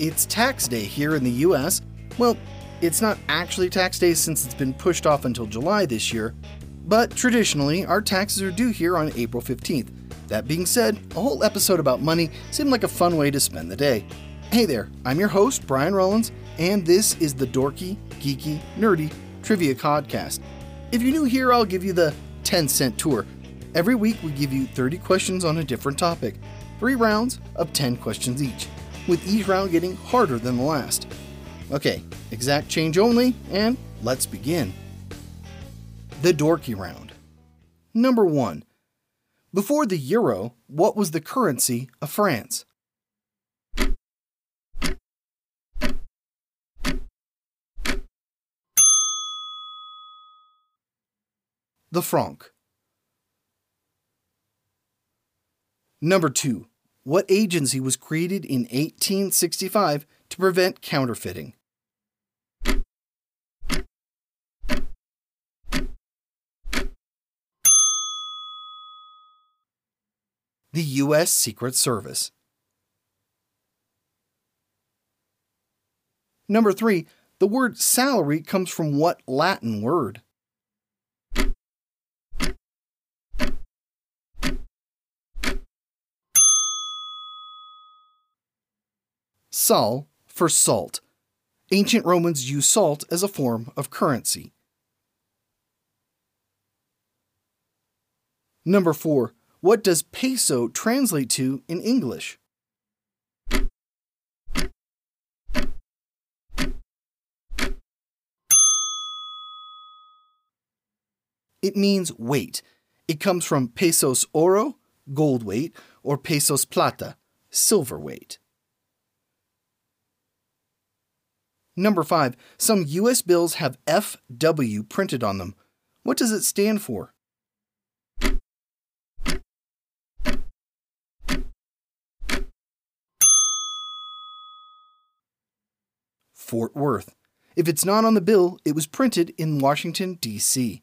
It's tax day here in the US. Well, it's not actually tax day since it's been pushed off until July this year, but traditionally, our taxes are due here on April 15th. That being said, a whole episode about money seemed like a fun way to spend the day. Hey there, I'm your host, Brian Rollins, and this is the Dorky, Geeky, Nerdy Trivia Podcast. If you're new here, I'll give you the 10 cent tour. Every week, we give you 30 questions on a different topic, three rounds of 10 questions each with each round getting harder than the last. Okay, exact change only, and let's begin. The Dorky Round. Number 1. Before the euro, what was the currency of France? The franc. Number 2. What agency was created in 1865 to prevent counterfeiting? The U.S. Secret Service. Number 3. The word salary comes from what Latin word? Sal for salt. Ancient Romans used salt as a form of currency. Number 4. What does peso translate to in English? It means weight. It comes from pesos oro, gold weight, or pesos plata, silver weight. Number 5. Some U.S. bills have FW printed on them. What does it stand for? Fort Worth. If it's not on the bill, it was printed in Washington, D.C.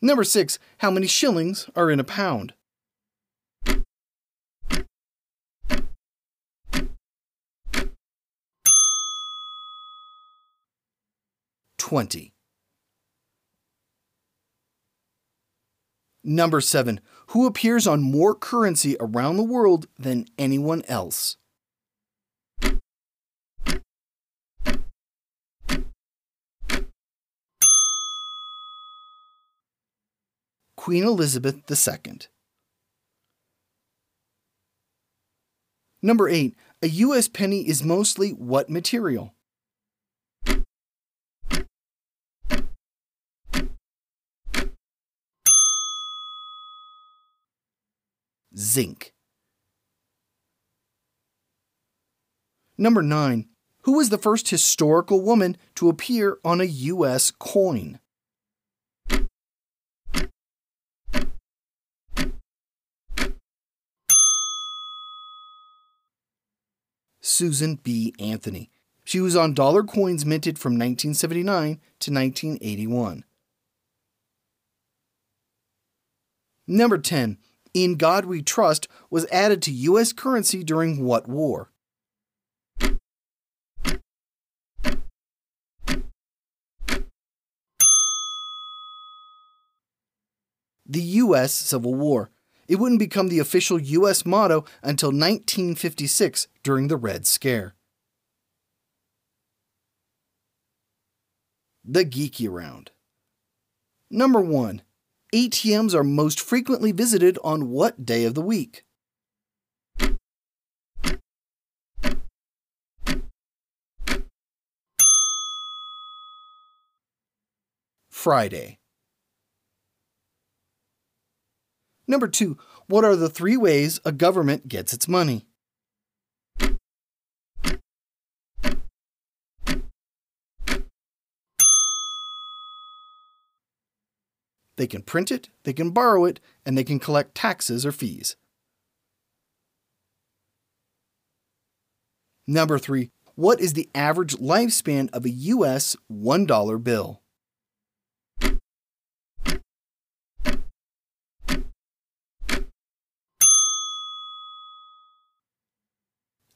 Number 6. How many shillings are in a pound? 20. Number 7. Who appears on more currency around the world than anyone else? Queen Elizabeth II. Number 8. A U.S. penny is mostly what material? Zinc. Number 9. Who was the first historical woman to appear on a U.S. coin? Susan B. Anthony. She was on dollar coins minted from 1979 to 1981. Number 10. In God We Trust was added to U.S. currency during what war? The U.S. Civil War. It wouldn't become the official U.S. motto until 1956 during the Red Scare. The Geeky Round. Number 1. ATMs are most frequently visited on what day of the week? Friday. Number two, what are the three ways a government gets its money? They can print it, they can borrow it, and they can collect taxes or fees. Number three, what is the average lifespan of a US $1 bill?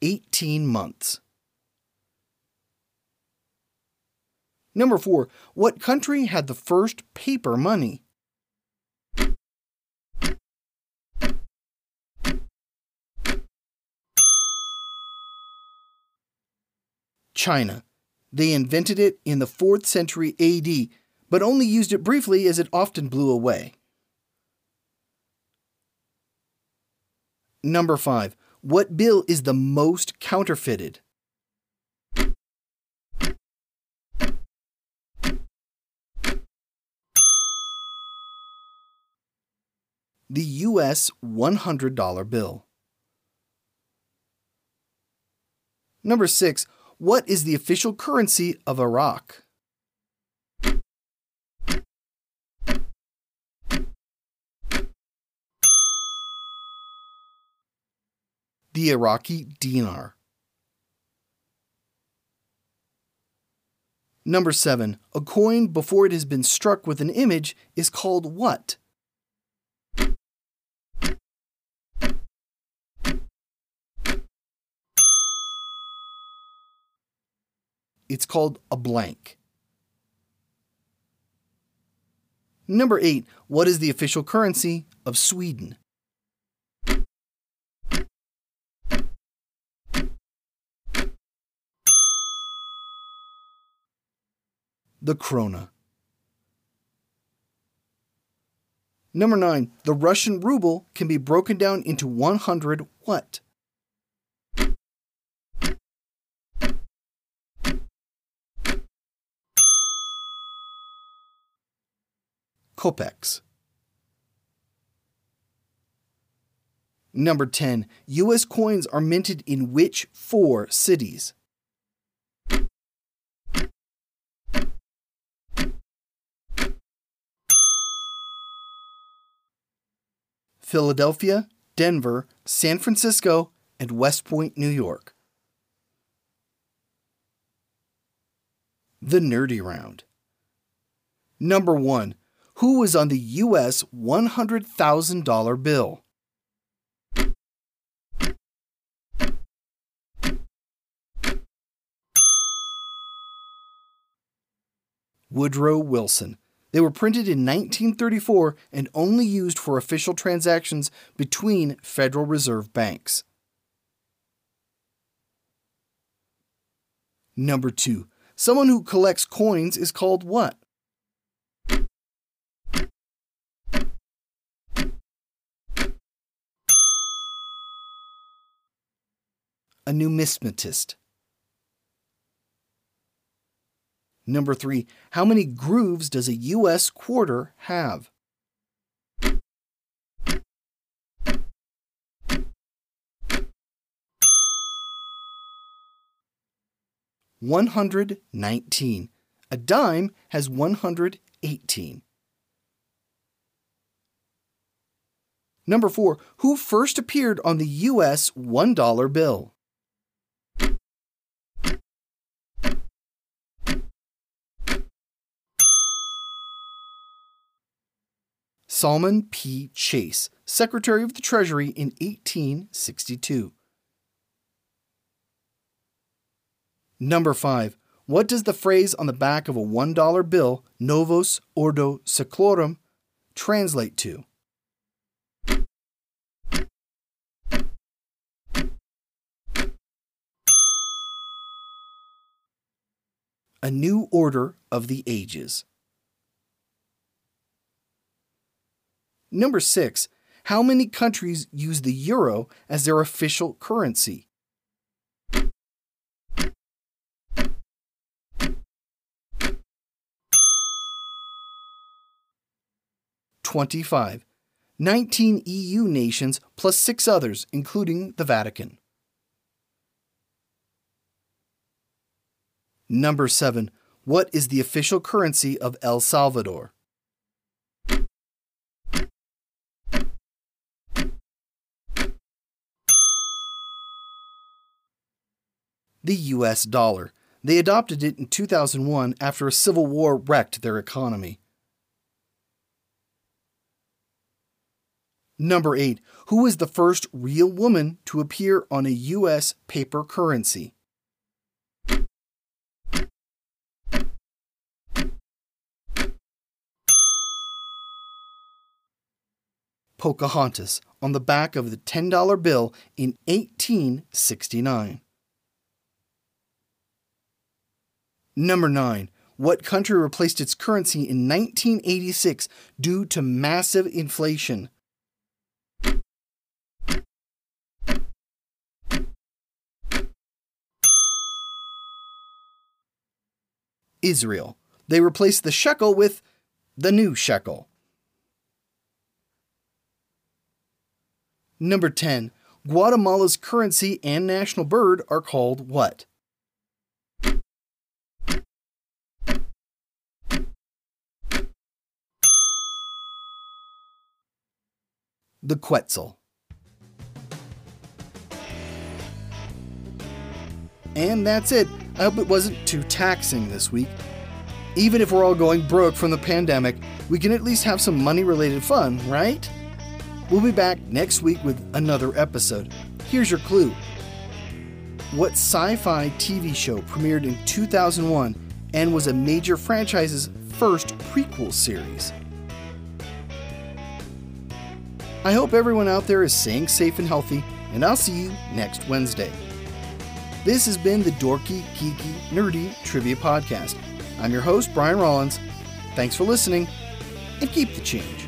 Eighteen months. Number four, what country had the first paper money? China. They invented it in the 4th century AD, but only used it briefly as it often blew away. Number 5. What bill is the most counterfeited? The US $100 bill. Number 6. What is the official currency of Iraq? The Iraqi dinar. Number 7. A coin before it has been struck with an image is called what? It's called a blank. Number 8. What is the official currency of Sweden? The krona. Number 9. The Russian ruble can be broken down into 100 what? Kopecks. Number 10. U.S. coins are minted in which four cities? Philadelphia, Denver, San Francisco, and West Point, New York. The Nerdy Round. Number 1 who was on the US $100,000 bill. Woodrow Wilson. They were printed in 1934 and only used for official transactions between Federal Reserve banks. Number 2. Someone who collects coins is called what? A numismatist. Number three, how many grooves does a U.S. quarter have? One hundred nineteen. A dime has one hundred eighteen. Number four, who first appeared on the U.S. $1 bill? 'Salmon P. Chase, Secretary of the Treasury in 1862. Number 5. What does the phrase on the back of a $1 bill, Novus Ordo Seclorum, translate to? A New Order of the Ages. Number 6. How many countries use the euro as their official currency? Twenty-five. 19 EU nations plus six others, including the Vatican. Number 7. What is the official currency of El Salvador? The US dollar. They adopted it in 2001 after a civil war wrecked their economy. Number 8. Who was the first real woman to appear on a U.S. paper currency? Pocahontas on the back of the $10 bill in 1869. Number 9. What country replaced its currency in 1986 due to massive inflation? Israel. They replaced the shekel with the new shekel. Number 10. Guatemala's currency and national bird are called what? The Quetzal. And that's it. I hope it wasn't too taxing this week. Even if we're all going broke from the pandemic, we can at least have some money related fun, right? We'll be back next week with another episode. Here's your clue What sci fi TV show premiered in 2001 and was a major franchise's first prequel series? I hope everyone out there is staying safe and healthy, and I'll see you next Wednesday. This has been the Dorky, Geeky, Nerdy Trivia Podcast. I'm your host, Brian Rollins. Thanks for listening, and keep the change.